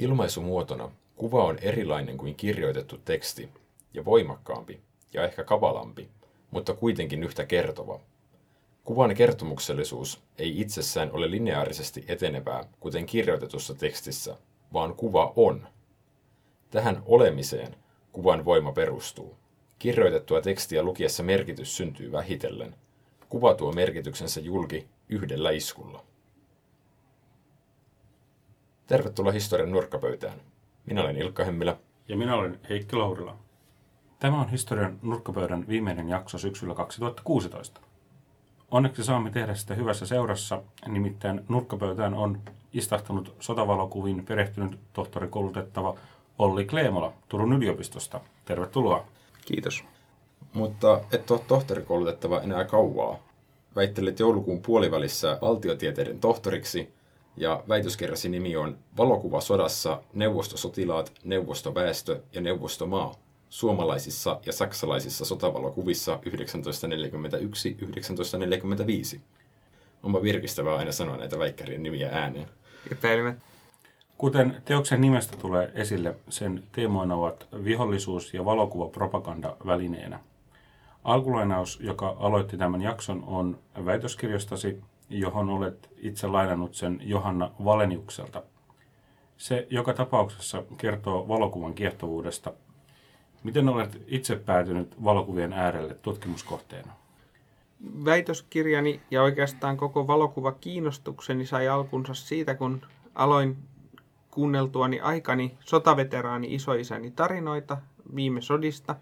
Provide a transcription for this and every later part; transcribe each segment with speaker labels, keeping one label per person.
Speaker 1: Ilmaisumuotona kuva on erilainen kuin kirjoitettu teksti ja voimakkaampi ja ehkä kavalampi, mutta kuitenkin yhtä kertova. Kuvan kertomuksellisuus ei itsessään ole lineaarisesti etenevää, kuten kirjoitetussa tekstissä, vaan kuva on. Tähän olemiseen kuvan voima perustuu. Kirjoitettua tekstiä lukiessa merkitys syntyy vähitellen. Kuva tuo merkityksensä julki yhdellä iskulla. Tervetuloa historian nurkkapöytään. Minä olen Ilkka Hemmilä.
Speaker 2: Ja minä olen Heikki Laurila. Tämä on historian nurkkapöydän viimeinen jakso syksyllä 2016. Onneksi saamme tehdä sitä hyvässä seurassa, nimittäin nurkkapöytään on istahtanut sotavalokuvin perehtynyt tohtorikoulutettava Olli Kleemola Turun yliopistosta. Tervetuloa.
Speaker 3: Kiitos.
Speaker 1: Mutta et ole tohtorikoulutettava enää kauaa. Väittelet joulukuun puolivälissä valtiotieteiden tohtoriksi ja väitöskirjasi nimi on Valokuva sodassa, neuvostosotilaat, neuvostoväestö ja neuvostomaa suomalaisissa ja saksalaisissa sotavalokuvissa 1941-1945. Onpa virkistävää aina sanoa näitä väikkärien nimiä ääneen.
Speaker 3: Epäilemättä.
Speaker 2: Kuten teoksen nimestä tulee esille, sen teemoina ovat vihollisuus ja valokuvapropaganda välineenä. Alkulainaus, joka aloitti tämän jakson, on väitöskirjastasi, johon olet itse lainannut sen Johanna Valeniukselta. Se joka tapauksessa kertoo valokuvan kiehtovuudesta. Miten olet itse päätynyt valokuvien äärelle tutkimuskohteena?
Speaker 3: Väitöskirjani ja oikeastaan koko valokuva kiinnostukseni sai alkunsa siitä, kun aloin kuunneltuani aikani sotaveteraani isoisäni tarinoita viime sodista.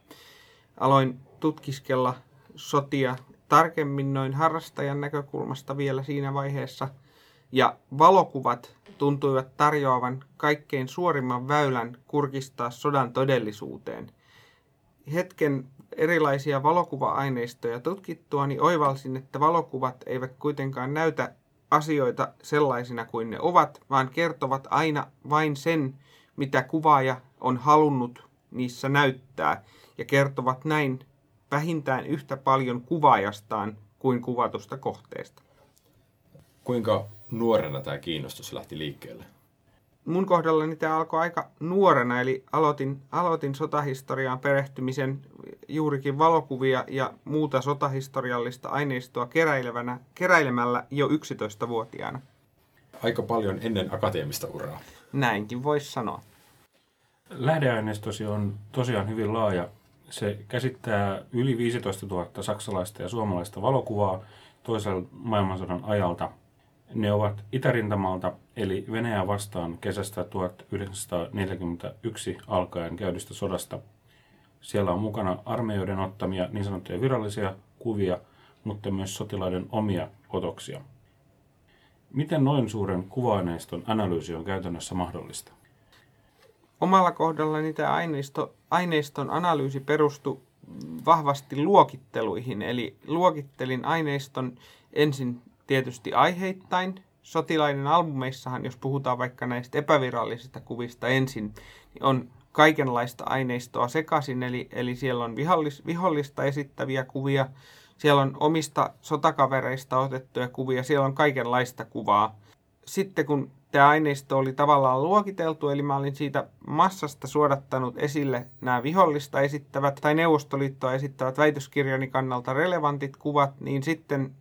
Speaker 3: Aloin tutkiskella sotia tarkemmin noin harrastajan näkökulmasta vielä siinä vaiheessa. Ja valokuvat tuntuivat tarjoavan kaikkein suorimman väylän kurkistaa sodan todellisuuteen. Hetken erilaisia valokuva-aineistoja tutkittuani oivalsin, että valokuvat eivät kuitenkaan näytä asioita sellaisina kuin ne ovat, vaan kertovat aina vain sen, mitä kuvaaja on halunnut niissä näyttää, ja kertovat näin vähintään yhtä paljon kuvaajastaan kuin kuvatusta kohteesta.
Speaker 1: Kuinka nuorena tämä kiinnostus lähti liikkeelle?
Speaker 3: Mun kohdallani tämä alkoi aika nuorena, eli aloitin, aloitin sotahistoriaan perehtymisen juurikin valokuvia ja muuta sotahistoriallista aineistoa keräilevänä, keräilemällä jo 11-vuotiaana.
Speaker 1: Aika paljon ennen akateemista uraa.
Speaker 3: Näinkin voisi sanoa.
Speaker 2: Lähdeaineistosi on tosiaan hyvin laaja. Se käsittää yli 15 000 saksalaista ja suomalaista valokuvaa toisella maailmansodan ajalta. Ne ovat Itärintamalta, eli Venäjää vastaan kesästä 1941 alkaen käydystä sodasta. Siellä on mukana armeijoiden ottamia niin sanottuja virallisia kuvia, mutta myös sotilaiden omia otoksia. Miten noin suuren kuva-aineiston analyysi on käytännössä mahdollista?
Speaker 3: Omalla kohdallani tämä aineisto, aineiston analyysi perustui vahvasti luokitteluihin, eli luokittelin aineiston ensin tietysti aiheittain. Sotilaiden albumeissahan, jos puhutaan vaikka näistä epävirallisista kuvista ensin, niin on kaikenlaista aineistoa sekaisin, eli, eli siellä on vihollis, vihollista esittäviä kuvia, siellä on omista sotakavereista otettuja kuvia, siellä on kaikenlaista kuvaa. Sitten kun tämä aineisto oli tavallaan luokiteltu, eli mä olin siitä massasta suodattanut esille nämä vihollista esittävät tai Neuvostoliittoa esittävät väitöskirjani kannalta relevantit kuvat, niin sitten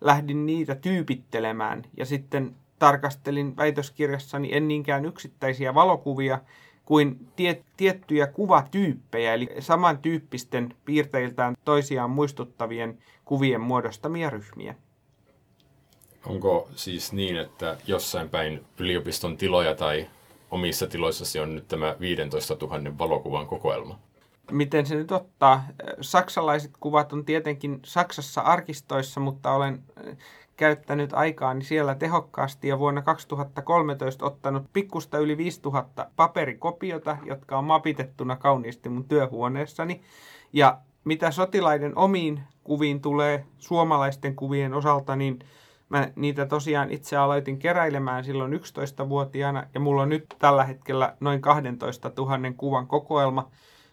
Speaker 3: lähdin niitä tyypittelemään ja sitten tarkastelin väitöskirjassani en niinkään yksittäisiä valokuvia kuin tie, tiettyjä kuvatyyppejä, eli samantyyppisten piirteiltään toisiaan muistuttavien kuvien muodostamia ryhmiä.
Speaker 1: Onko siis niin, että jossain päin yliopiston tiloja tai omissa tiloissasi on nyt tämä 15 000 valokuvan kokoelma?
Speaker 3: Miten se nyt ottaa? Saksalaiset kuvat on tietenkin Saksassa arkistoissa, mutta olen äh, käyttänyt aikaani siellä tehokkaasti ja vuonna 2013 ottanut pikkusta yli 5000 paperikopiota, jotka on mapitettuna kauniisti mun työhuoneessani. Ja mitä sotilaiden omiin kuviin tulee suomalaisten kuvien osalta, niin Mä niitä tosiaan itse aloitin keräilemään silloin 11-vuotiaana ja mulla on nyt tällä hetkellä noin 12 000 kuvan kokoelma.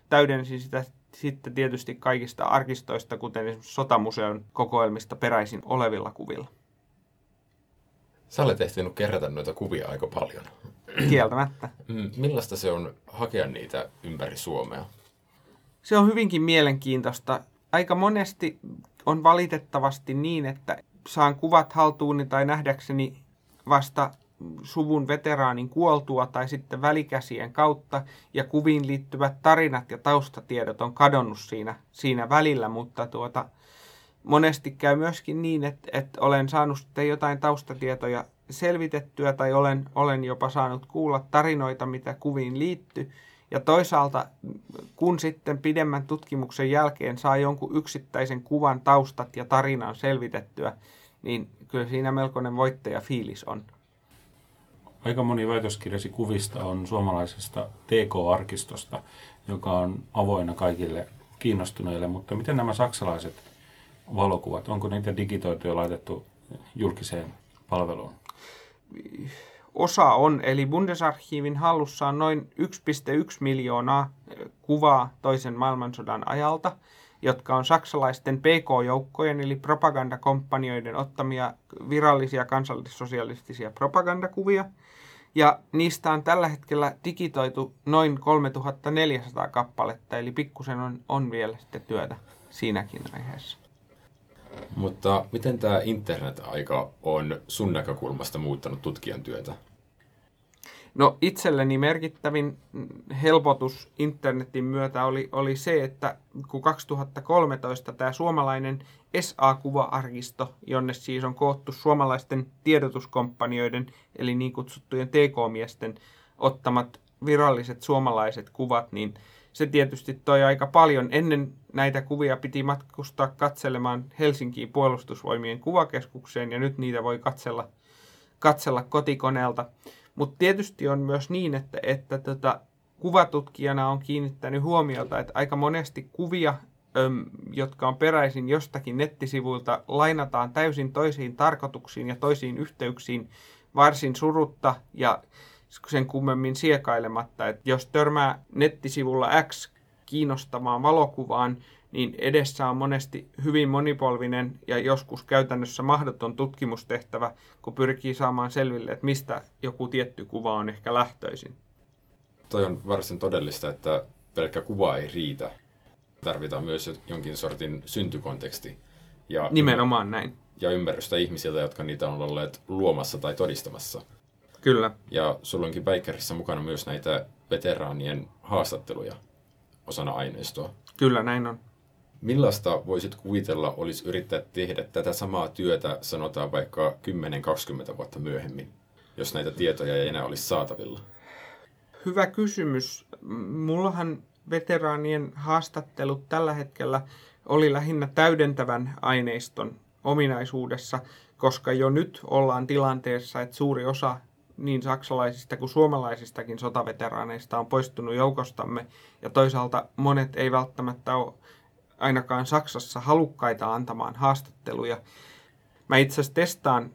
Speaker 3: Täydensin sitä sitten tietysti kaikista arkistoista, kuten esimerkiksi Sotamuseon kokoelmista peräisin olevilla kuvilla.
Speaker 1: Sä olet ehtinyt kerätä noita kuvia aika paljon.
Speaker 3: Kieltämättä.
Speaker 1: Mm, Millaista se on hakea niitä ympäri Suomea?
Speaker 3: Se on hyvinkin mielenkiintoista. Aika monesti on valitettavasti niin, että saan kuvat haltuuni tai nähdäkseni vasta suvun veteraanin kuoltua tai sitten välikäsien kautta ja kuviin liittyvät tarinat ja taustatiedot on kadonnut siinä, siinä välillä, mutta tuota, monesti käy myöskin niin, että, että olen saanut sitten jotain taustatietoja selvitettyä tai olen, olen jopa saanut kuulla tarinoita, mitä kuviin liittyy. Ja toisaalta, kun sitten pidemmän tutkimuksen jälkeen saa jonkun yksittäisen kuvan taustat ja tarinan selvitettyä, niin kyllä siinä melkoinen voittajafiilis on.
Speaker 2: Aika moni väitöskirjasi kuvista on suomalaisesta TK-arkistosta, joka on avoinna kaikille kiinnostuneille, mutta miten nämä saksalaiset valokuvat, onko niitä digitoitu ja laitettu julkiseen palveluun?
Speaker 3: Osa on, eli Bundesarchiivin hallussa on noin 1,1 miljoonaa eh, kuvaa toisen maailmansodan ajalta, jotka on saksalaisten PK-joukkojen eli propagandakompanioiden ottamia virallisia kansallissosialistisia propagandakuvia. Ja niistä on tällä hetkellä digitoitu noin 3400 kappaletta, eli pikkusen on, on vielä sitten työtä siinäkin aiheessa.
Speaker 1: Mutta miten tämä internet-aika on sun näkökulmasta muuttanut tutkijan työtä?
Speaker 3: No itselleni merkittävin helpotus internetin myötä oli, oli se, että kun 2013 tämä suomalainen SA-kuva-arkisto, jonne siis on koottu suomalaisten tiedotuskompanioiden, eli niin kutsuttujen TK-miesten ottamat viralliset suomalaiset kuvat, niin se tietysti toi aika paljon. Ennen näitä kuvia piti matkustaa katselemaan Helsinkiin puolustusvoimien kuvakeskukseen ja nyt niitä voi katsella, katsella kotikoneelta. Mutta tietysti on myös niin, että, että tota, kuvatutkijana on kiinnittänyt huomiota, että aika monesti kuvia, öm, jotka on peräisin jostakin nettisivuilta, lainataan täysin toisiin tarkoituksiin ja toisiin yhteyksiin varsin surutta ja sen kummemmin siekailematta, että jos törmää nettisivulla X kiinnostavaan valokuvaan, niin edessä on monesti hyvin monipolvinen ja joskus käytännössä mahdoton tutkimustehtävä, kun pyrkii saamaan selville, että mistä joku tietty kuva on ehkä lähtöisin.
Speaker 1: Toi on varsin todellista, että pelkkä kuva ei riitä. Tarvitaan myös jonkin sortin syntykonteksti.
Speaker 3: Ja Nimenomaan näin.
Speaker 1: Ja ymmärrystä ihmisiltä, jotka niitä on olleet luomassa tai todistamassa.
Speaker 3: Kyllä.
Speaker 1: Ja sulla onkin Bakerissa mukana myös näitä veteraanien haastatteluja osana aineistoa.
Speaker 3: Kyllä, näin on.
Speaker 1: Millaista voisit kuvitella olisi yrittää tehdä tätä samaa työtä, sanotaan vaikka 10-20 vuotta myöhemmin, jos näitä tietoja ei enää olisi saatavilla?
Speaker 3: Hyvä kysymys. Mullahan veteraanien haastattelut tällä hetkellä oli lähinnä täydentävän aineiston ominaisuudessa, koska jo nyt ollaan tilanteessa, että suuri osa niin saksalaisista kuin suomalaisistakin sotaveteraaneista on poistunut joukostamme, ja toisaalta monet ei välttämättä ole ainakaan Saksassa halukkaita antamaan haastatteluja. Mä itse asiassa testaan,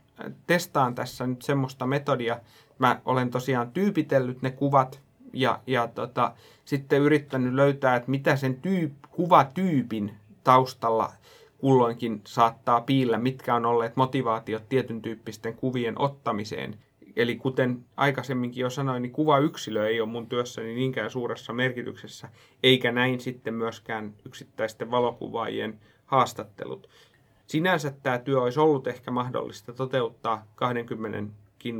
Speaker 3: testaan tässä nyt semmoista metodia. Mä olen tosiaan tyypitellyt ne kuvat ja, ja tota, sitten yrittänyt löytää, että mitä sen tyyp, kuvatyypin taustalla kulloinkin saattaa piillä, mitkä on olleet motivaatiot tietyn tyyppisten kuvien ottamiseen – Eli kuten aikaisemminkin jo sanoin, niin kuvayksilö ei ole mun työssäni niinkään suuressa merkityksessä, eikä näin sitten myöskään yksittäisten valokuvaajien haastattelut. Sinänsä tämä työ olisi ollut ehkä mahdollista toteuttaa 20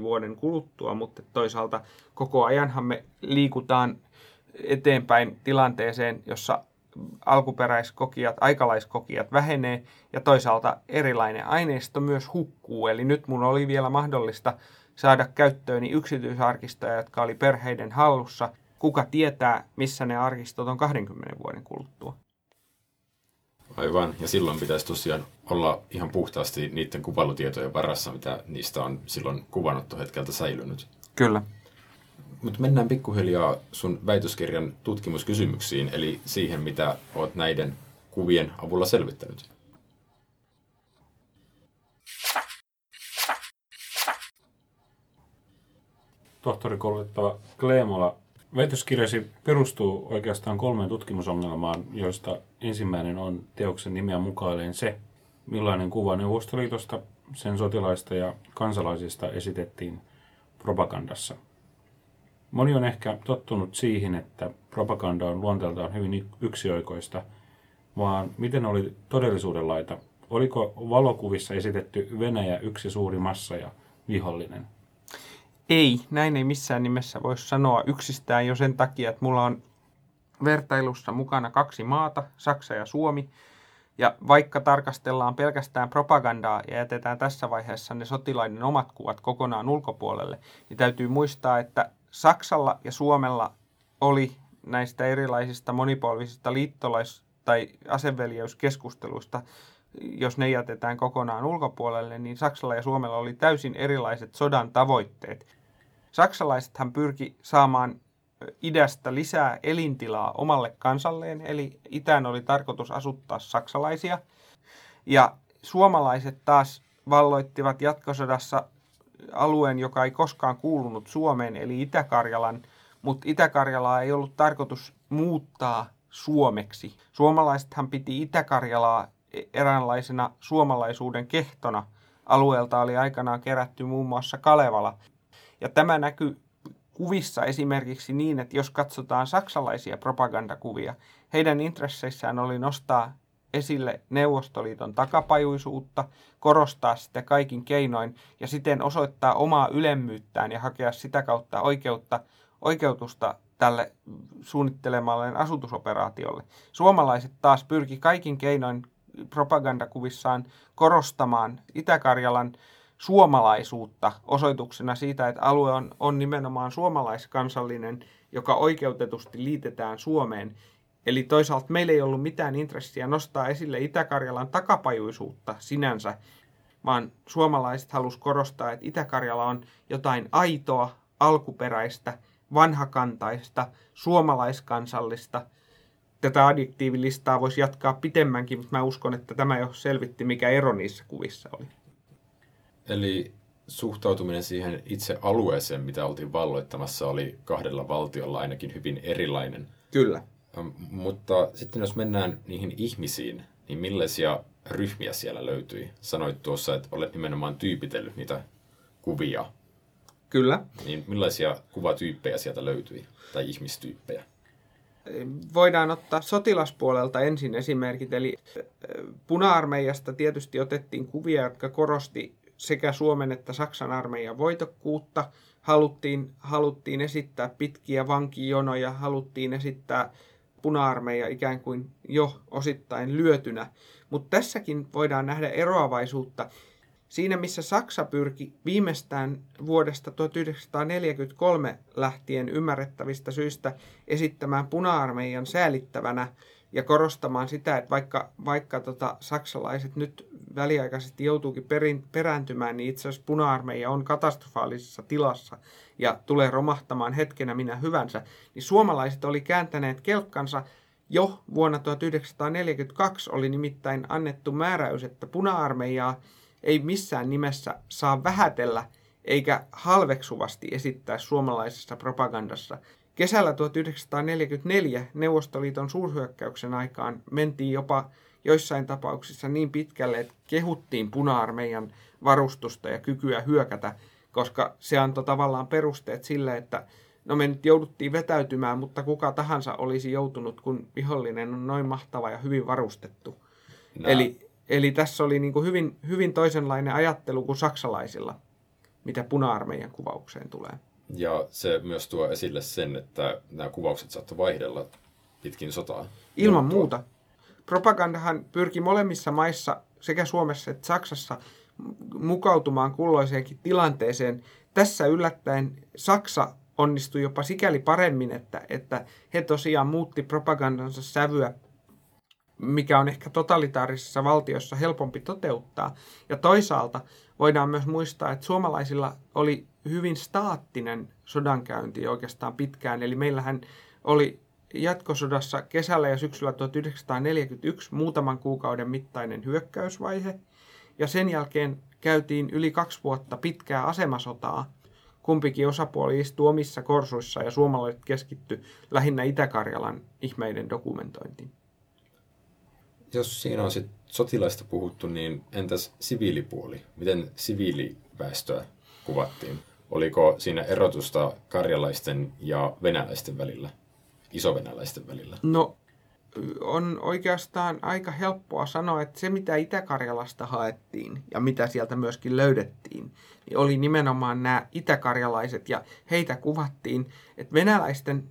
Speaker 3: vuoden kuluttua, mutta toisaalta koko ajanhan me liikutaan eteenpäin tilanteeseen, jossa alkuperäiskokijat, aikalaiskokijat vähenee ja toisaalta erilainen aineisto myös hukkuu. Eli nyt mun oli vielä mahdollista saada käyttööni yksityisarkistoja, jotka oli perheiden hallussa. Kuka tietää, missä ne arkistot on 20 vuoden kuluttua.
Speaker 1: Aivan, ja silloin pitäisi tosiaan olla ihan puhtaasti niiden kuvailutietojen varassa, mitä niistä on silloin kuvanottohetkeltä säilynyt.
Speaker 3: Kyllä.
Speaker 1: Mutta mennään pikkuhiljaa sun väitöskirjan tutkimuskysymyksiin, eli siihen, mitä olet näiden kuvien avulla selvittänyt.
Speaker 2: tohtorikoulutettava Kleemola. Väitöskirjasi perustuu oikeastaan kolmeen tutkimusongelmaan, joista ensimmäinen on teoksen nimeä mukailleen se, millainen kuva Neuvostoliitosta sen sotilaista ja kansalaisista esitettiin propagandassa. Moni on ehkä tottunut siihen, että propaganda on luonteeltaan hyvin yksioikoista, vaan miten oli todellisuuden laita? Oliko valokuvissa esitetty Venäjä yksi suuri massa ja vihollinen?
Speaker 3: Ei, näin ei missään nimessä voi sanoa yksistään jo sen takia, että mulla on vertailussa mukana kaksi maata, Saksa ja Suomi. Ja vaikka tarkastellaan pelkästään propagandaa ja jätetään tässä vaiheessa ne sotilaiden omat kuvat kokonaan ulkopuolelle, niin täytyy muistaa, että Saksalla ja Suomella oli näistä erilaisista monipolvisista liittolais- tai aseveljeyskeskusteluista, jos ne jätetään kokonaan ulkopuolelle, niin Saksalla ja Suomella oli täysin erilaiset sodan tavoitteet. Saksalaisethan pyrki saamaan idästä lisää elintilaa omalle kansalleen, eli itään oli tarkoitus asuttaa saksalaisia. Ja suomalaiset taas valloittivat jatkosodassa alueen, joka ei koskaan kuulunut Suomeen, eli Itä-Karjalan, mutta Itä-Karjalaa ei ollut tarkoitus muuttaa Suomeksi. Suomalaisethan piti Itä-Karjalaa eräänlaisena suomalaisuuden kehtona. Alueelta oli aikanaan kerätty muun muassa Kalevala. Ja tämä näkyy kuvissa esimerkiksi niin, että jos katsotaan saksalaisia propagandakuvia, heidän intresseissään oli nostaa esille Neuvostoliiton takapajuisuutta, korostaa sitä kaikin keinoin ja siten osoittaa omaa ylemmyyttään ja hakea sitä kautta oikeutta, oikeutusta tälle suunnittelemalleen asutusoperaatiolle. Suomalaiset taas pyrki kaikin keinoin propagandakuvissaan korostamaan Itä-Karjalan suomalaisuutta osoituksena siitä, että alue on, on nimenomaan suomalaiskansallinen, joka oikeutetusti liitetään Suomeen. Eli toisaalta meillä ei ollut mitään intressiä nostaa esille Itä-Karjalan takapajuisuutta sinänsä, vaan suomalaiset halus korostaa, että Itä-Karjala on jotain aitoa, alkuperäistä, vanhakantaista, suomalaiskansallista. Tätä adjektiivilistaa voisi jatkaa pitemmänkin, mutta mä uskon, että tämä jo selvitti, mikä ero niissä kuvissa oli.
Speaker 1: Eli suhtautuminen siihen itse alueeseen, mitä oltiin valloittamassa, oli kahdella valtiolla ainakin hyvin erilainen.
Speaker 3: Kyllä.
Speaker 1: Mutta sitten jos mennään niihin ihmisiin, niin millaisia ryhmiä siellä löytyi? Sanoit tuossa, että olet nimenomaan tyypitellyt niitä kuvia.
Speaker 3: Kyllä.
Speaker 1: Niin millaisia kuvatyyppejä sieltä löytyi, tai ihmistyyppejä?
Speaker 3: Voidaan ottaa sotilaspuolelta ensin esimerkit, eli puna-armeijasta tietysti otettiin kuvia, jotka korosti sekä Suomen että Saksan armeijan voitokkuutta. Haluttiin, haluttiin esittää pitkiä vankijonoja, haluttiin esittää puna-armeija ikään kuin jo osittain lyötynä. Mutta tässäkin voidaan nähdä eroavaisuutta. Siinä missä Saksa pyrki viimeistään vuodesta 1943 lähtien ymmärrettävistä syistä esittämään puna-armeijan säälittävänä ja korostamaan sitä, että vaikka, vaikka tota, saksalaiset nyt väliaikaisesti joutuukin perin, perääntymään, niin itse asiassa puna-armeija on katastrofaalisessa tilassa ja tulee romahtamaan hetkenä minä hyvänsä, niin suomalaiset oli kääntäneet kelkkansa jo vuonna 1942 oli nimittäin annettu määräys, että puna-armeijaa ei missään nimessä saa vähätellä eikä halveksuvasti esittää suomalaisessa propagandassa. Kesällä 1944 Neuvostoliiton suurhyökkäyksen aikaan mentiin jopa joissain tapauksissa niin pitkälle, että kehuttiin puna-armeijan varustusta ja kykyä hyökätä, koska se antoi tavallaan perusteet sille, että no me nyt jouduttiin vetäytymään, mutta kuka tahansa olisi joutunut, kun vihollinen on noin mahtava ja hyvin varustettu. No. Eli, eli tässä oli niin kuin hyvin, hyvin toisenlainen ajattelu kuin saksalaisilla, mitä puna-armeijan kuvaukseen tulee.
Speaker 1: Ja se myös tuo esille sen, että nämä kuvaukset saattoi vaihdella pitkin sotaa.
Speaker 3: Ilman muuta. Propagandahan pyrki molemmissa maissa, sekä Suomessa että Saksassa, mukautumaan kulloiseenkin tilanteeseen. Tässä yllättäen Saksa onnistui jopa sikäli paremmin, että, että he tosiaan muutti propagandansa sävyä, mikä on ehkä totalitaarisessa valtiossa helpompi toteuttaa. Ja toisaalta voidaan myös muistaa, että suomalaisilla oli hyvin staattinen sodankäynti oikeastaan pitkään. Eli meillähän oli jatkosodassa kesällä ja syksyllä 1941 muutaman kuukauden mittainen hyökkäysvaihe. Ja sen jälkeen käytiin yli kaksi vuotta pitkää asemasotaa. Kumpikin osapuoli istui omissa korsuissa ja suomalaiset keskitty lähinnä Itä-Karjalan ihmeiden dokumentointiin.
Speaker 1: Jos siinä on sitten sotilaista puhuttu, niin entäs siviilipuoli? Miten siviiliväestöä kuvattiin? Oliko siinä erotusta karjalaisten ja venäläisten välillä, isovenäläisten välillä?
Speaker 3: No on oikeastaan aika helppoa sanoa, että se mitä Itä-Karjalasta haettiin ja mitä sieltä myöskin löydettiin, niin oli nimenomaan nämä itäkarjalaiset ja heitä kuvattiin, että venäläisten,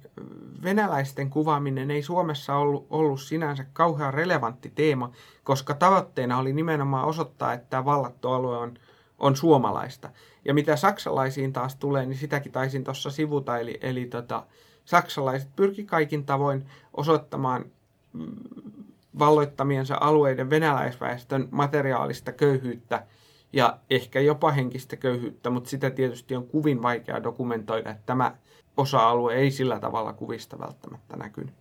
Speaker 3: venäläisten kuvaaminen ei Suomessa ollut, ollut sinänsä kauhean relevantti teema, koska tavoitteena oli nimenomaan osoittaa, että tämä vallattu alue on, on suomalaista. Ja mitä saksalaisiin taas tulee, niin sitäkin taisin tuossa sivuta, eli, eli tota, saksalaiset pyrki kaikin tavoin osoittamaan valloittamiensa alueiden venäläisväestön materiaalista köyhyyttä ja ehkä jopa henkistä köyhyyttä, mutta sitä tietysti on kuvin vaikea dokumentoida, että tämä osa-alue ei sillä tavalla kuvista välttämättä näkynyt.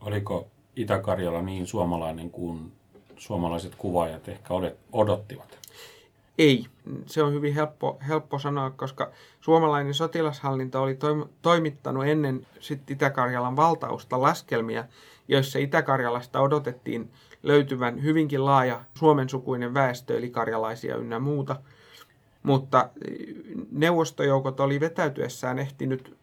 Speaker 2: Oliko Itä-Karjala niin suomalainen kuin suomalaiset kuvaajat ehkä odottivat?
Speaker 3: Ei. Se on hyvin helppo, helppo sanoa, koska suomalainen sotilashallinto oli toimittanut ennen sit Itä-Karjalan valtausta laskelmia, joissa Itä-Karjalasta odotettiin löytyvän hyvinkin laaja suomensukuinen väestö, eli karjalaisia ynnä muuta. Mutta neuvostojoukot oli vetäytyessään ehtinyt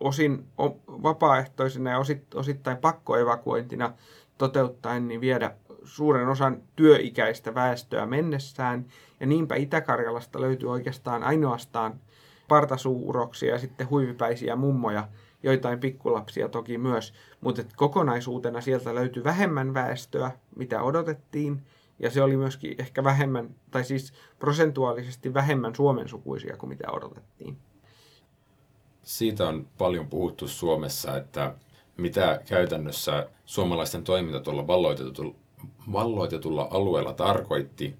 Speaker 3: osin vapaaehtoisena ja osittain pakkoevakuointina toteuttaen niin viedä suuren osan työikäistä väestöä mennessään. Ja niinpä Itä-Karjalasta löytyy oikeastaan ainoastaan partasuuroksia ja sitten huivipäisiä mummoja, joitain pikkulapsia toki myös, mutta kokonaisuutena sieltä löytyi vähemmän väestöä, mitä odotettiin, ja se oli myöskin ehkä vähemmän, tai siis prosentuaalisesti vähemmän suomensukuisia kuin mitä odotettiin.
Speaker 1: Siitä on paljon puhuttu Suomessa, että mitä käytännössä suomalaisten toiminta tuolla valloitetulla, valloitetulla alueella tarkoitti,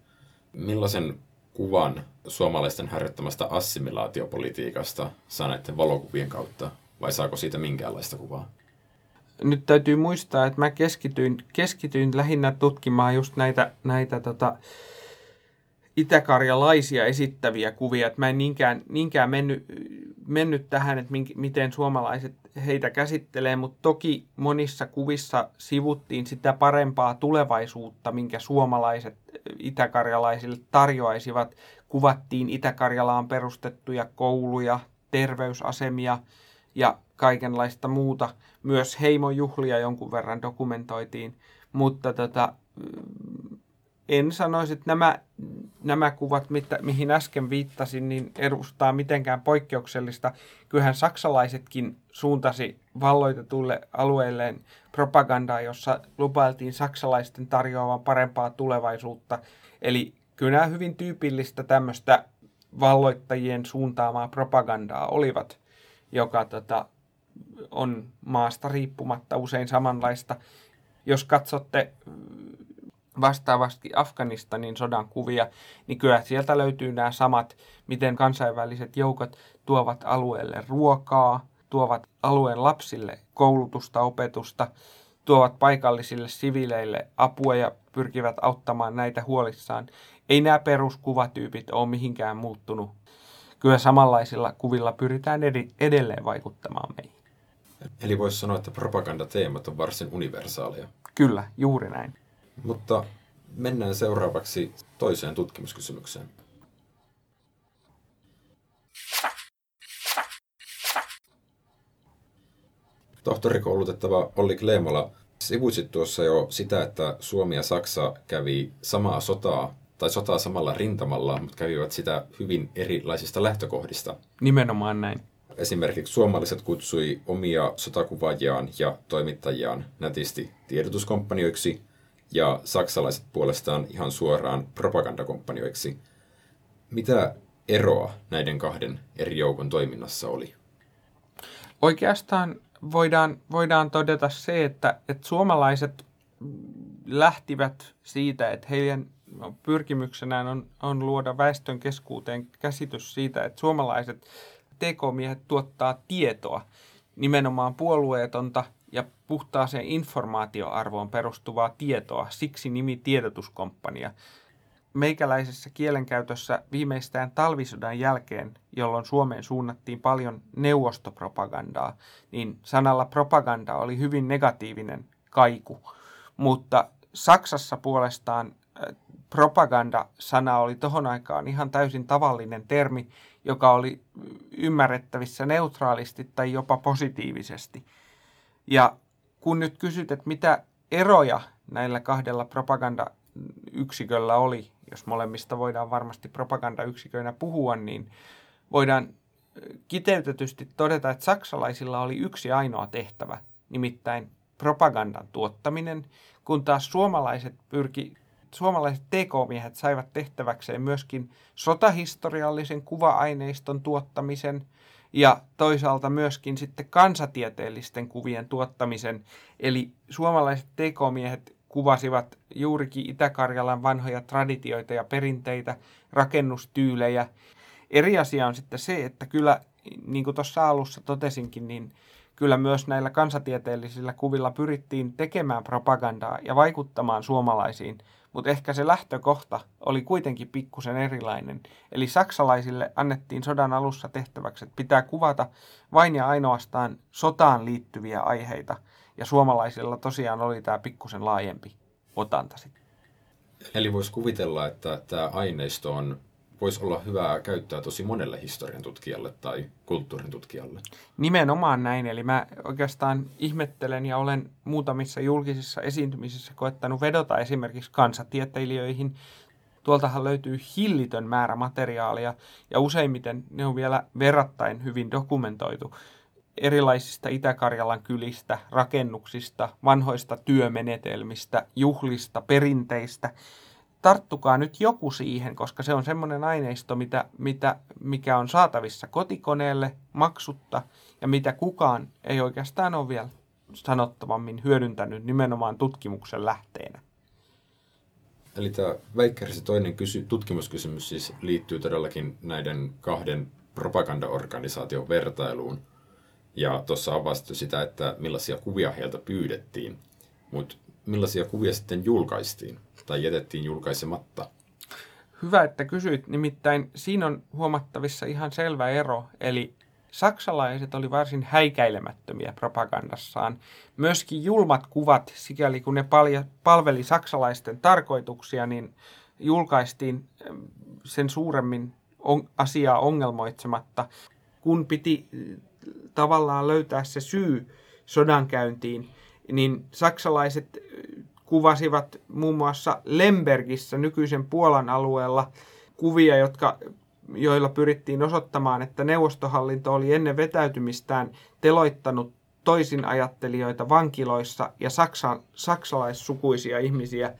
Speaker 1: millaisen kuvan suomalaisten harjoittamasta assimilaatiopolitiikasta saa näiden valokuvien kautta vai saako siitä minkäänlaista kuvaa?
Speaker 3: Nyt täytyy muistaa, että mä keskityin, keskityin lähinnä tutkimaan just näitä, näitä tota, itäkarjalaisia esittäviä kuvia. Että mä en niinkään, niinkään mennyt, mennyt tähän, että mink, miten suomalaiset heitä käsittelee, mutta toki monissa kuvissa sivuttiin sitä parempaa tulevaisuutta, minkä suomalaiset itäkarjalaisille tarjoaisivat. Kuvattiin Itä-Karjalaan perustettuja kouluja, terveysasemia – ja kaikenlaista muuta. Myös heimojuhlia jonkun verran dokumentoitiin, mutta tota, en sanoisi, että nämä, nämä kuvat, mitä, mihin äsken viittasin, niin edustaa mitenkään poikkeuksellista. Kyllähän saksalaisetkin suuntasi valloitetulle alueelleen propagandaa, jossa lupailtiin saksalaisten tarjoavan parempaa tulevaisuutta. Eli kyllä hyvin tyypillistä tämmöistä valloittajien suuntaamaa propagandaa olivat joka tota, on maasta riippumatta usein samanlaista. Jos katsotte vastaavasti Afganistanin sodan kuvia, niin kyllä sieltä löytyy nämä samat, miten kansainväliset joukot tuovat alueelle ruokaa, tuovat alueen lapsille koulutusta, opetusta, tuovat paikallisille siviileille apua ja pyrkivät auttamaan näitä huolissaan. Ei nämä peruskuvatyypit ole mihinkään muuttunut kyllä samanlaisilla kuvilla pyritään edelleen vaikuttamaan meihin.
Speaker 1: Eli voisi sanoa, että propagandateemat on varsin universaaleja.
Speaker 3: Kyllä, juuri näin.
Speaker 1: Mutta mennään seuraavaksi toiseen tutkimuskysymykseen. Tohtorikoulutettava Olli Kleemola, sivuisit tuossa jo sitä, että Suomi ja Saksa kävi samaa sotaa tai sotaa samalla rintamalla, mutta kävivät sitä hyvin erilaisista lähtökohdista.
Speaker 3: Nimenomaan näin.
Speaker 1: Esimerkiksi suomalaiset kutsui omia sotakuvaajiaan ja toimittajiaan nätisti tiedotuskompanioiksi ja saksalaiset puolestaan ihan suoraan propagandakomppanioiksi. Mitä eroa näiden kahden eri joukon toiminnassa oli?
Speaker 3: Oikeastaan voidaan, voidaan todeta se, että, että suomalaiset lähtivät siitä, että heidän pyrkimyksenään on, on luoda väestön keskuuteen käsitys siitä, että suomalaiset tekomiehet tuottaa tietoa, nimenomaan puolueetonta ja puhtaaseen informaatioarvoon perustuvaa tietoa, siksi nimi tiedotuskomppania. Meikäläisessä kielenkäytössä viimeistään talvisodan jälkeen, jolloin Suomeen suunnattiin paljon neuvostopropagandaa, niin sanalla propaganda oli hyvin negatiivinen kaiku. Mutta Saksassa puolestaan propaganda-sana oli tohon aikaan ihan täysin tavallinen termi, joka oli ymmärrettävissä neutraalisti tai jopa positiivisesti. Ja kun nyt kysyt, että mitä eroja näillä kahdella propagandayksiköllä oli, jos molemmista voidaan varmasti propagandayksiköinä puhua, niin voidaan kiteytetysti todeta, että saksalaisilla oli yksi ainoa tehtävä, nimittäin propagandan tuottaminen, kun taas suomalaiset pyrki suomalaiset TK-miehet saivat tehtäväkseen myöskin sotahistoriallisen kuva-aineiston tuottamisen ja toisaalta myöskin sitten kansatieteellisten kuvien tuottamisen. Eli suomalaiset TK-miehet kuvasivat juurikin Itä-Karjalan vanhoja traditioita ja perinteitä, rakennustyylejä. Eri asia on sitten se, että kyllä, niin kuin tuossa alussa totesinkin, niin kyllä myös näillä kansatieteellisillä kuvilla pyrittiin tekemään propagandaa ja vaikuttamaan suomalaisiin mutta ehkä se lähtökohta oli kuitenkin pikkusen erilainen. Eli saksalaisille annettiin sodan alussa tehtäväksi, että pitää kuvata vain ja ainoastaan sotaan liittyviä aiheita, ja suomalaisilla tosiaan oli tämä pikkusen laajempi otanta sitten.
Speaker 1: Eli voisi kuvitella, että tämä aineisto on voisi olla hyvää käyttää tosi monelle historian tutkijalle tai kulttuurin tutkijalle.
Speaker 3: Nimenomaan näin, eli mä oikeastaan ihmettelen ja olen muutamissa julkisissa esiintymisissä koettanut vedota esimerkiksi kansatieteilijöihin. Tuoltahan löytyy hillitön määrä materiaalia ja useimmiten ne on vielä verrattain hyvin dokumentoitu erilaisista Itä-Karjalan kylistä, rakennuksista, vanhoista työmenetelmistä, juhlista, perinteistä – tarttukaa nyt joku siihen, koska se on semmoinen aineisto, mitä, mitä, mikä on saatavissa kotikoneelle maksutta ja mitä kukaan ei oikeastaan ole vielä sanottavammin hyödyntänyt nimenomaan tutkimuksen lähteenä.
Speaker 1: Eli tämä Väikkärissä toinen kysy- tutkimuskysymys siis liittyy todellakin näiden kahden propagandaorganisaation vertailuun. Ja tuossa avastui sitä, että millaisia kuvia heiltä pyydettiin. Mutta millaisia kuvia sitten julkaistiin tai jätettiin julkaisematta?
Speaker 3: Hyvä, että kysyit. Nimittäin siinä on huomattavissa ihan selvä ero. Eli saksalaiset oli varsin häikäilemättömiä propagandassaan. Myöskin julmat kuvat, sikäli kun ne palveli saksalaisten tarkoituksia, niin julkaistiin sen suuremmin asiaa ongelmoitsematta, kun piti tavallaan löytää se syy sodankäyntiin, niin saksalaiset kuvasivat muun muassa Lembergissä nykyisen Puolan alueella kuvia, jotka, joilla pyrittiin osoittamaan, että neuvostohallinto oli ennen vetäytymistään teloittanut toisin ajattelijoita vankiloissa ja saksa, saksalaissukuisia ihmisiä.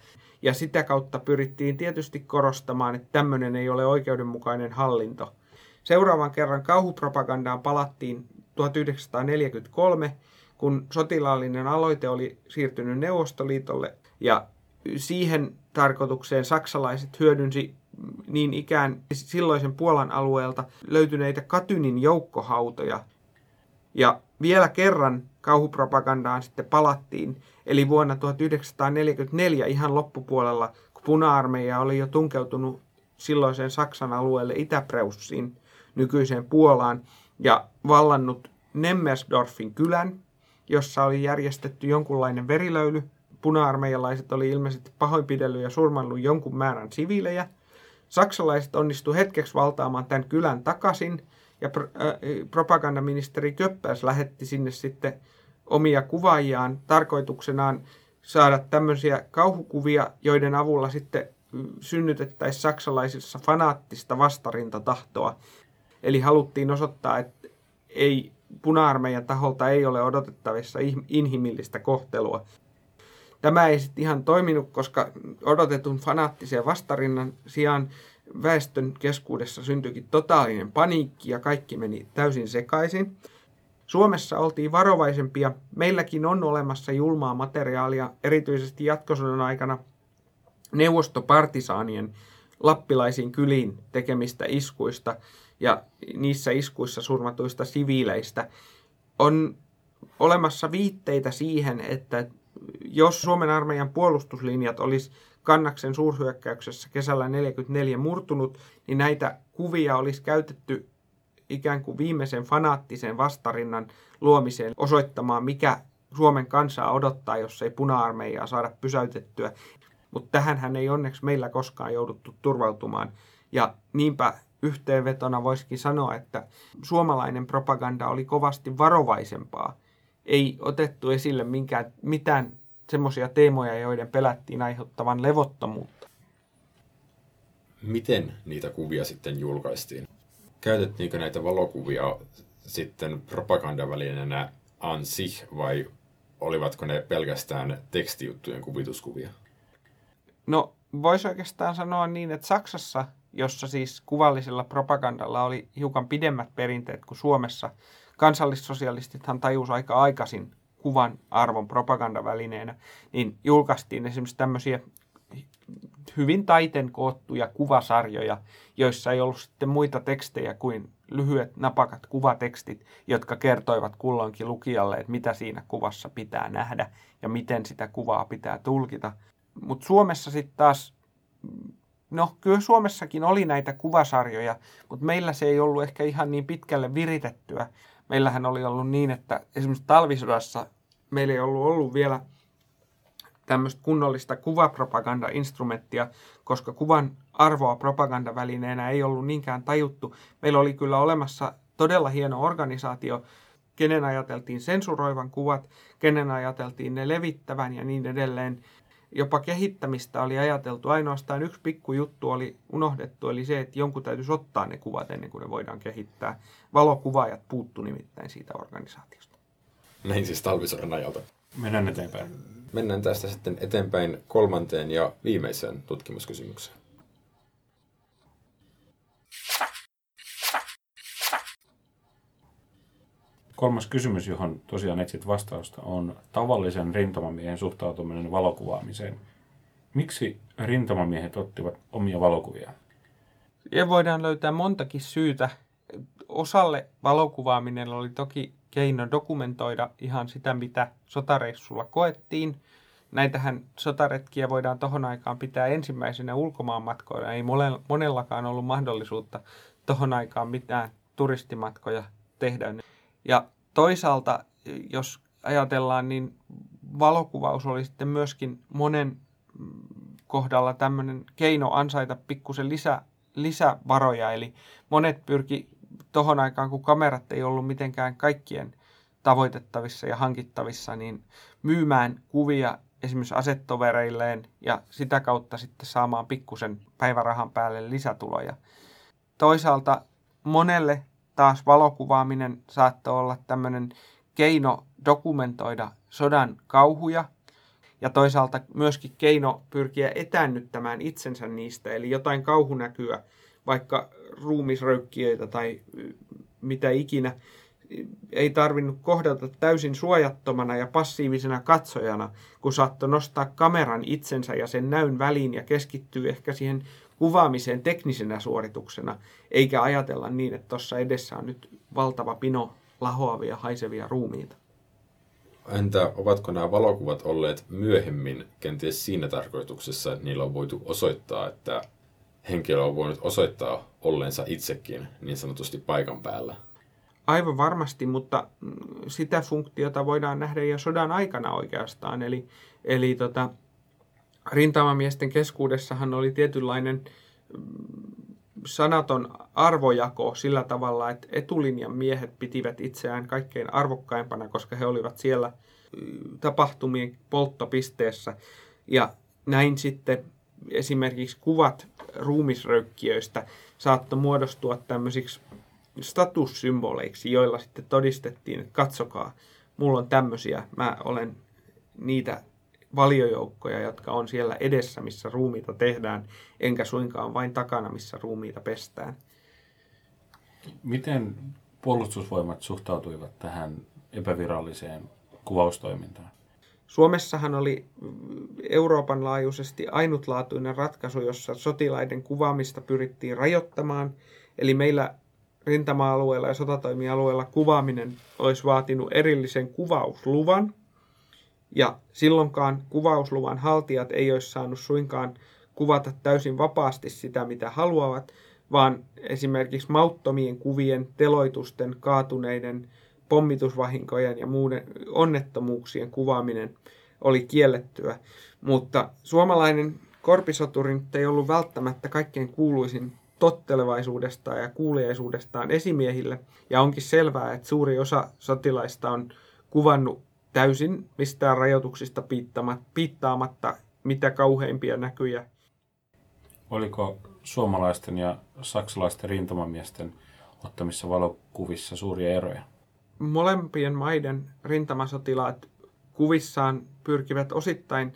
Speaker 3: Ja sitä kautta pyrittiin tietysti korostamaan, että tämmöinen ei ole oikeudenmukainen hallinto. Seuraavan kerran kauhupropagandaan palattiin 1943 kun sotilaallinen aloite oli siirtynyt Neuvostoliitolle ja siihen tarkoitukseen saksalaiset hyödynsi niin ikään silloisen Puolan alueelta löytyneitä Katynin joukkohautoja. Ja vielä kerran kauhupropagandaan sitten palattiin, eli vuonna 1944 ihan loppupuolella, kun puna-armeija oli jo tunkeutunut silloiseen Saksan alueelle Itäpreussiin, nykyiseen Puolaan, ja vallannut Nemmersdorfin kylän, jossa oli järjestetty jonkunlainen verilöyly. Puna-armeijalaiset oli ilmeisesti pahoinpidellyt ja surmannut jonkun määrän siviilejä. Saksalaiset onnistu hetkeksi valtaamaan tämän kylän takaisin ja pro- äh, propagandaministeri Köppäs lähetti sinne sitten omia kuvaajiaan tarkoituksenaan saada tämmöisiä kauhukuvia, joiden avulla sitten synnytettäisiin saksalaisissa fanaattista vastarintatahtoa. Eli haluttiin osoittaa, että ei puna-armeijan taholta ei ole odotettavissa inhimillistä kohtelua. Tämä ei sitten ihan toiminut, koska odotetun fanaattisen vastarinnan sijaan väestön keskuudessa syntyikin totaalinen paniikki ja kaikki meni täysin sekaisin. Suomessa oltiin varovaisempia. Meilläkin on olemassa julmaa materiaalia, erityisesti jatkosodan aikana neuvostopartisaanien lappilaisiin kyliin tekemistä iskuista ja niissä iskuissa surmatuista siviileistä. On olemassa viitteitä siihen, että jos Suomen armeijan puolustuslinjat olisi kannaksen suurhyökkäyksessä kesällä 1944 murtunut, niin näitä kuvia olisi käytetty ikään kuin viimeisen fanaattisen vastarinnan luomiseen osoittamaan, mikä Suomen kansaa odottaa, jos ei puna-armeijaa saada pysäytettyä. Mutta tähän hän ei onneksi meillä koskaan jouduttu turvautumaan. Ja niinpä yhteenvetona voisikin sanoa, että suomalainen propaganda oli kovasti varovaisempaa. Ei otettu esille minkään, mitään semmoisia teemoja, joiden pelättiin aiheuttavan levottomuutta.
Speaker 1: Miten niitä kuvia sitten julkaistiin? Käytettiinkö näitä valokuvia sitten propagandavälineenä ansi vai olivatko ne pelkästään tekstijuttujen kuvituskuvia?
Speaker 3: No, voisi oikeastaan sanoa niin, että Saksassa, jossa siis kuvallisella propagandalla oli hiukan pidemmät perinteet kuin Suomessa, kansallissosialistithan tajus aika aikaisin kuvan arvon propagandavälineenä, niin julkaistiin esimerkiksi tämmöisiä hyvin taiten koottuja kuvasarjoja, joissa ei ollut sitten muita tekstejä kuin lyhyet napakat kuvatekstit, jotka kertoivat kulloinkin lukijalle, että mitä siinä kuvassa pitää nähdä ja miten sitä kuvaa pitää tulkita. Mutta Suomessa sitten taas, no kyllä Suomessakin oli näitä kuvasarjoja, mutta meillä se ei ollut ehkä ihan niin pitkälle viritettyä. Meillähän oli ollut niin, että esimerkiksi talvisodassa meillä ei ollut ollut vielä – tämmöistä kunnollista kuvapropaganda-instrumenttia, koska kuvan arvoa propagandavälineenä ei ollut niinkään tajuttu. Meillä oli kyllä olemassa todella hieno organisaatio, kenen ajateltiin sensuroivan kuvat, kenen ajateltiin ne levittävän ja niin edelleen. Jopa kehittämistä oli ajateltu. Ainoastaan yksi pikku juttu oli unohdettu, eli se, että jonkun täytyisi ottaa ne kuvat ennen kuin ne voidaan kehittää. Valokuvaajat puuttu nimittäin siitä organisaatiosta.
Speaker 1: Näin siis talvisodan ajalta.
Speaker 2: Mennään eteenpäin.
Speaker 1: Mennään tästä sitten eteenpäin kolmanteen ja viimeiseen tutkimuskysymykseen.
Speaker 2: Kolmas kysymys, johon tosiaan etsit vastausta, on tavallisen rintamamiehen suhtautuminen valokuvaamiseen. Miksi rintamamiehet ottivat omia valokuvia?
Speaker 3: Ja voidaan löytää montakin syytä. Osalle valokuvaaminen oli toki keino dokumentoida ihan sitä, mitä sotareissulla koettiin. Näitähän sotaretkiä voidaan tohon aikaan pitää ensimmäisenä ulkomaanmatkoina. Ei monellakaan ollut mahdollisuutta tohon aikaan mitään turistimatkoja tehdä. Ja toisaalta, jos ajatellaan, niin valokuvaus oli sitten myöskin monen kohdalla tämmöinen keino ansaita pikkusen lisä, lisävaroja. Eli monet pyrki tohon aikaan, kun kamerat ei ollut mitenkään kaikkien tavoitettavissa ja hankittavissa, niin myymään kuvia esimerkiksi asettovereilleen ja sitä kautta sitten saamaan pikkusen päivärahan päälle lisätuloja. Toisaalta monelle taas valokuvaaminen saattoi olla tämmöinen keino dokumentoida sodan kauhuja ja toisaalta myöskin keino pyrkiä etännyttämään itsensä niistä, eli jotain kauhunäkyä, vaikka ruumisröykkiöitä tai mitä ikinä, ei tarvinnut kohdata täysin suojattomana ja passiivisena katsojana, kun saattoi nostaa kameran itsensä ja sen näyn väliin ja keskittyy ehkä siihen kuvaamiseen teknisenä suorituksena, eikä ajatella niin, että tuossa edessä on nyt valtava pino lahoavia, haisevia ruumiita.
Speaker 1: Entä ovatko nämä valokuvat olleet myöhemmin kenties siinä tarkoituksessa, että niillä on voitu osoittaa, että henkilö on voinut osoittaa olleensa itsekin niin sanotusti paikan päällä?
Speaker 3: Aivan varmasti, mutta mm, sitä funktiota voidaan nähdä jo sodan aikana oikeastaan. Eli, eli tota, rintamamiesten keskuudessahan oli tietynlainen mm, sanaton arvojako sillä tavalla, että etulinjan miehet pitivät itseään kaikkein arvokkaimpana, koska he olivat siellä mm, tapahtumien polttopisteessä. Ja näin sitten esimerkiksi kuvat ruumisröykkiöistä saattoi muodostua tämmöisiksi statussymboleiksi, joilla sitten todistettiin, että katsokaa, mulla on tämmöisiä, mä olen niitä valiojoukkoja, jotka on siellä edessä, missä ruumiita tehdään, enkä suinkaan vain takana, missä ruumiita pestään.
Speaker 2: Miten puolustusvoimat suhtautuivat tähän epäviralliseen kuvaustoimintaan?
Speaker 3: Suomessahan oli Euroopan laajuisesti ainutlaatuinen ratkaisu, jossa sotilaiden kuvaamista pyrittiin rajoittamaan. Eli meillä rintama-alueella ja sotatoimialueella kuvaaminen olisi vaatinut erillisen kuvausluvan. Ja silloinkaan kuvausluvan haltijat ei olisi saanut suinkaan kuvata täysin vapaasti sitä, mitä haluavat, vaan esimerkiksi mauttomien kuvien, teloitusten, kaatuneiden pommitusvahinkojen ja muuden onnettomuuksien kuvaaminen oli kiellettyä. Mutta suomalainen korpisoturi ei ollut välttämättä kaikkein kuuluisin tottelevaisuudestaan ja kuuliaisuudestaan esimiehille. Ja onkin selvää, että suuri osa sotilaista on kuvannut täysin mistään rajoituksista piittaamatta mitä kauheimpia näkyjä.
Speaker 2: Oliko suomalaisten ja saksalaisten rintamamiesten ottamissa valokuvissa suuria eroja?
Speaker 3: Molempien maiden rintamasotilaat kuvissaan pyrkivät osittain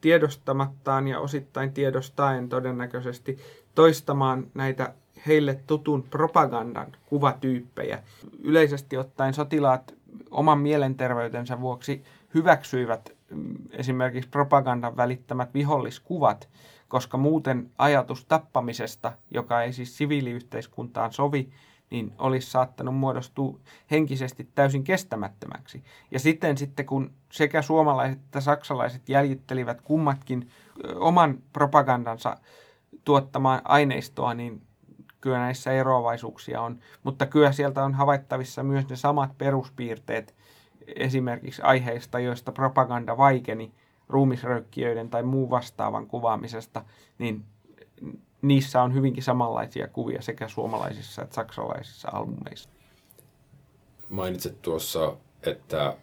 Speaker 3: tiedostamattaan ja osittain tiedostaen todennäköisesti toistamaan näitä heille tutun propagandan kuvatyyppejä. Yleisesti ottaen sotilaat oman mielenterveytensä vuoksi hyväksyivät mm, esimerkiksi propagandan välittämät viholliskuvat, koska muuten ajatus tappamisesta, joka ei siis siviiliyhteiskuntaan sovi, niin olisi saattanut muodostua henkisesti täysin kestämättömäksi. Ja sitten sitten kun sekä suomalaiset että saksalaiset jäljittelivät kummatkin oman propagandansa tuottamaan aineistoa, niin kyllä näissä eroavaisuuksia on. Mutta kyllä sieltä on havaittavissa myös ne samat peruspiirteet esimerkiksi aiheista, joista propaganda vaikeni ruumisröykkiöiden tai muun vastaavan kuvaamisesta, niin niissä on hyvinkin samanlaisia kuvia sekä suomalaisissa että saksalaisissa albumeissa.
Speaker 1: Mainitsit tuossa, että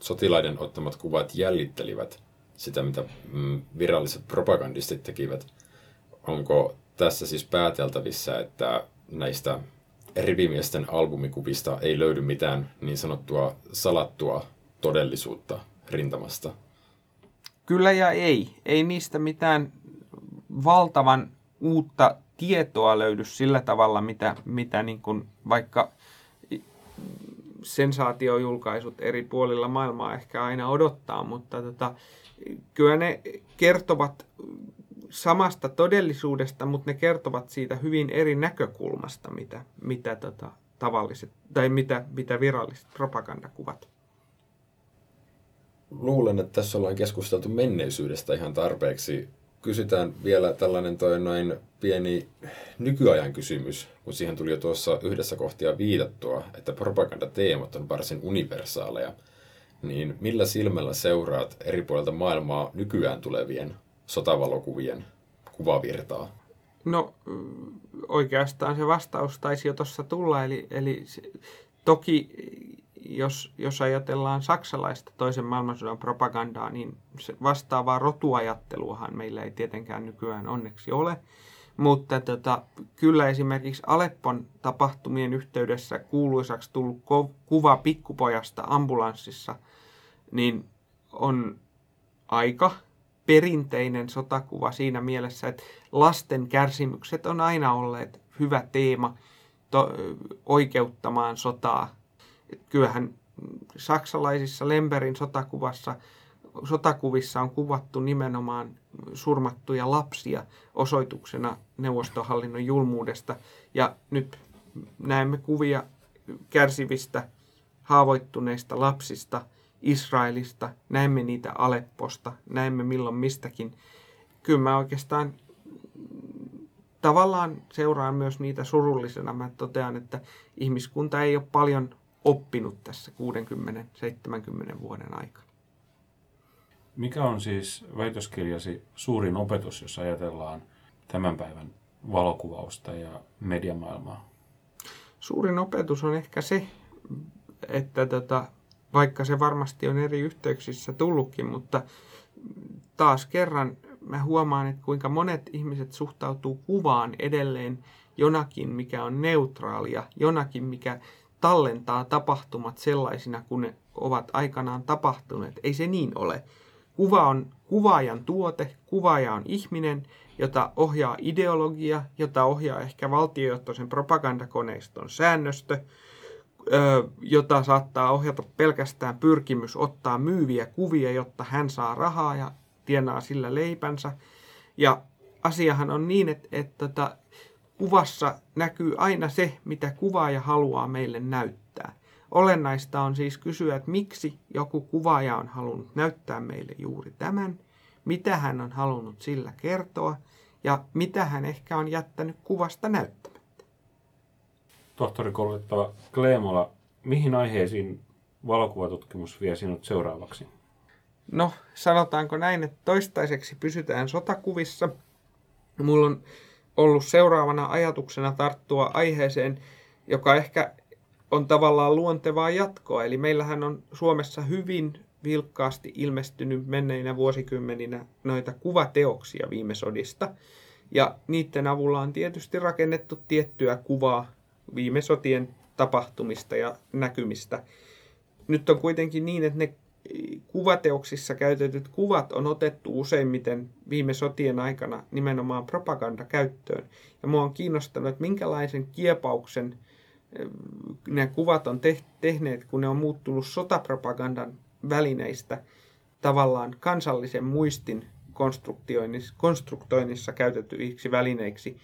Speaker 1: sotilaiden ottamat kuvat jäljittelivät sitä, mitä mm, viralliset propagandistit tekivät. Onko tässä siis pääteltävissä, että näistä rivimiesten albumikuvista ei löydy mitään niin sanottua salattua todellisuutta rintamasta?
Speaker 3: Kyllä ja ei. Ei niistä mitään valtavan uutta tietoa löydy sillä tavalla, mitä, mitä niin kuin vaikka sensaatiojulkaisut eri puolilla maailmaa ehkä aina odottaa, mutta tota, kyllä ne kertovat samasta todellisuudesta, mutta ne kertovat siitä hyvin eri näkökulmasta, mitä, mitä tota, tavalliset, tai mitä, mitä viralliset propagandakuvat.
Speaker 1: Luulen, että tässä ollaan keskusteltu menneisyydestä ihan tarpeeksi kysytään vielä tällainen toi noin pieni nykyajan kysymys, kun siihen tuli jo tuossa yhdessä kohtia viitattua, että propagandateemat on varsin universaaleja. Niin millä silmällä seuraat eri puolilta maailmaa nykyään tulevien sotavalokuvien kuvavirtaa?
Speaker 3: No oikeastaan se vastaus taisi jo tuossa tulla, eli, eli se, toki jos, jos ajatellaan saksalaista toisen maailmansodan propagandaa, niin se vastaavaa rotuajatteluahan meillä ei tietenkään nykyään onneksi ole. Mutta tota, kyllä esimerkiksi Aleppon tapahtumien yhteydessä kuuluisaksi tullut kuva pikkupojasta ambulanssissa, niin on aika perinteinen sotakuva siinä mielessä, että lasten kärsimykset on aina olleet hyvä teema to, oikeuttamaan sotaa kyllähän saksalaisissa Lemberin sotakuvassa, sotakuvissa on kuvattu nimenomaan surmattuja lapsia osoituksena neuvostohallinnon julmuudesta. Ja nyt näemme kuvia kärsivistä, haavoittuneista lapsista Israelista, näemme niitä Alepposta, näemme milloin mistäkin. Kyllä mä oikeastaan tavallaan seuraan myös niitä surullisena. Mä totean, että ihmiskunta ei ole paljon oppinut tässä 60-70 vuoden aikana.
Speaker 2: Mikä on siis väitöskirjasi suurin opetus, jos ajatellaan tämän päivän valokuvausta ja mediamaailmaa?
Speaker 3: Suurin opetus on ehkä se, että tota, vaikka se varmasti on eri yhteyksissä tullutkin, mutta taas kerran mä huomaan, että kuinka monet ihmiset suhtautuu kuvaan edelleen jonakin, mikä on neutraalia, jonakin, mikä tallentaa tapahtumat sellaisina, kun ne ovat aikanaan tapahtuneet. Ei se niin ole. Kuva on kuvaajan tuote, kuvaaja on ihminen, jota ohjaa ideologia, jota ohjaa ehkä valtiojohtoisen propagandakoneiston säännöstö, jota saattaa ohjata pelkästään pyrkimys ottaa myyviä kuvia, jotta hän saa rahaa ja tienaa sillä leipänsä. Ja asiahan on niin, että, että, että Kuvassa näkyy aina se, mitä kuvaaja haluaa meille näyttää. Olennaista on siis kysyä, että miksi joku kuvaaja on halunnut näyttää meille juuri tämän, mitä hän on halunnut sillä kertoa ja mitä hän ehkä on jättänyt kuvasta näyttämättä.
Speaker 2: Tohtori koulutettava Kleemola, mihin aiheisiin valokuvatutkimus vie sinut seuraavaksi?
Speaker 3: No, sanotaanko näin, että toistaiseksi pysytään sotakuvissa. Mulla on ollut seuraavana ajatuksena tarttua aiheeseen, joka ehkä on tavallaan luontevaa jatkoa. Eli meillähän on Suomessa hyvin vilkkaasti ilmestynyt menneinä vuosikymmeninä noita kuvateoksia viime sodista. Ja niiden avulla on tietysti rakennettu tiettyä kuvaa viime sotien tapahtumista ja näkymistä. Nyt on kuitenkin niin, että ne kuvateoksissa käytetyt kuvat on otettu useimmiten viime sotien aikana nimenomaan propagandakäyttöön. Ja mua on kiinnostanut, että minkälaisen kiepauksen eh, ne kuvat on tehneet, kun ne on muuttunut sotapropagandan välineistä tavallaan kansallisen muistin konstruktoinnissa käytetyiksi välineiksi.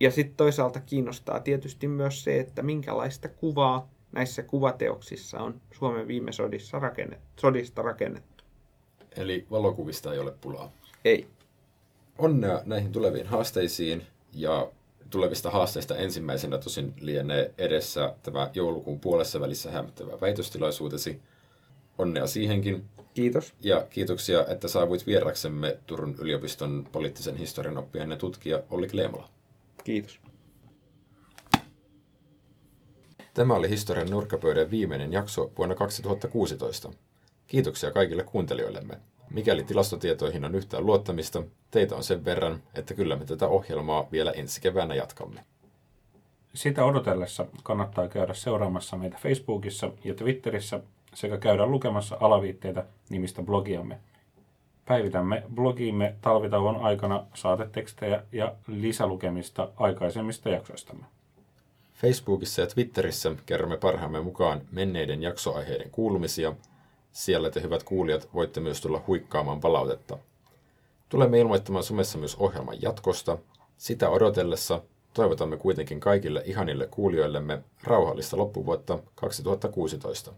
Speaker 3: Ja sitten toisaalta kiinnostaa tietysti myös se, että minkälaista kuvaa näissä kuvateoksissa on Suomen viime sodissa rakennettu, sodista rakennettu.
Speaker 1: Eli valokuvista ei ole pulaa?
Speaker 3: Ei.
Speaker 1: Onnea näihin tuleviin haasteisiin ja tulevista haasteista ensimmäisenä tosin lienee edessä tämä joulukuun puolessa välissä hämmättävä väitöstilaisuutesi. Onnea siihenkin.
Speaker 3: Kiitos.
Speaker 1: Ja kiitoksia, että saavuit vieraksemme Turun yliopiston poliittisen historian oppijan ja tutkija Olli Kleemola.
Speaker 3: Kiitos.
Speaker 1: Tämä oli Historian nurkkapöydän viimeinen jakso vuonna 2016. Kiitoksia kaikille kuuntelijoillemme. Mikäli tilastotietoihin on yhtään luottamista, teitä on sen verran, että kyllä me tätä ohjelmaa vielä ensi keväänä jatkamme.
Speaker 2: Sitä odotellessa kannattaa käydä seuraamassa meitä Facebookissa ja Twitterissä sekä käydä lukemassa alaviitteitä nimistä blogiamme. Päivitämme blogiimme talvitauon aikana saatetekstejä ja lisälukemista aikaisemmista jaksoistamme.
Speaker 1: Facebookissa ja Twitterissä kerromme parhaamme mukaan menneiden jaksoaiheiden kuulumisia. Siellä te hyvät kuulijat voitte myös tulla huikkaamaan palautetta. Tulemme ilmoittamaan somessa myös ohjelman jatkosta. Sitä odotellessa toivotamme kuitenkin kaikille ihanille kuulijoillemme rauhallista loppuvuotta 2016.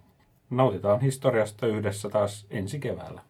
Speaker 2: Nautitaan historiasta yhdessä taas ensi keväällä.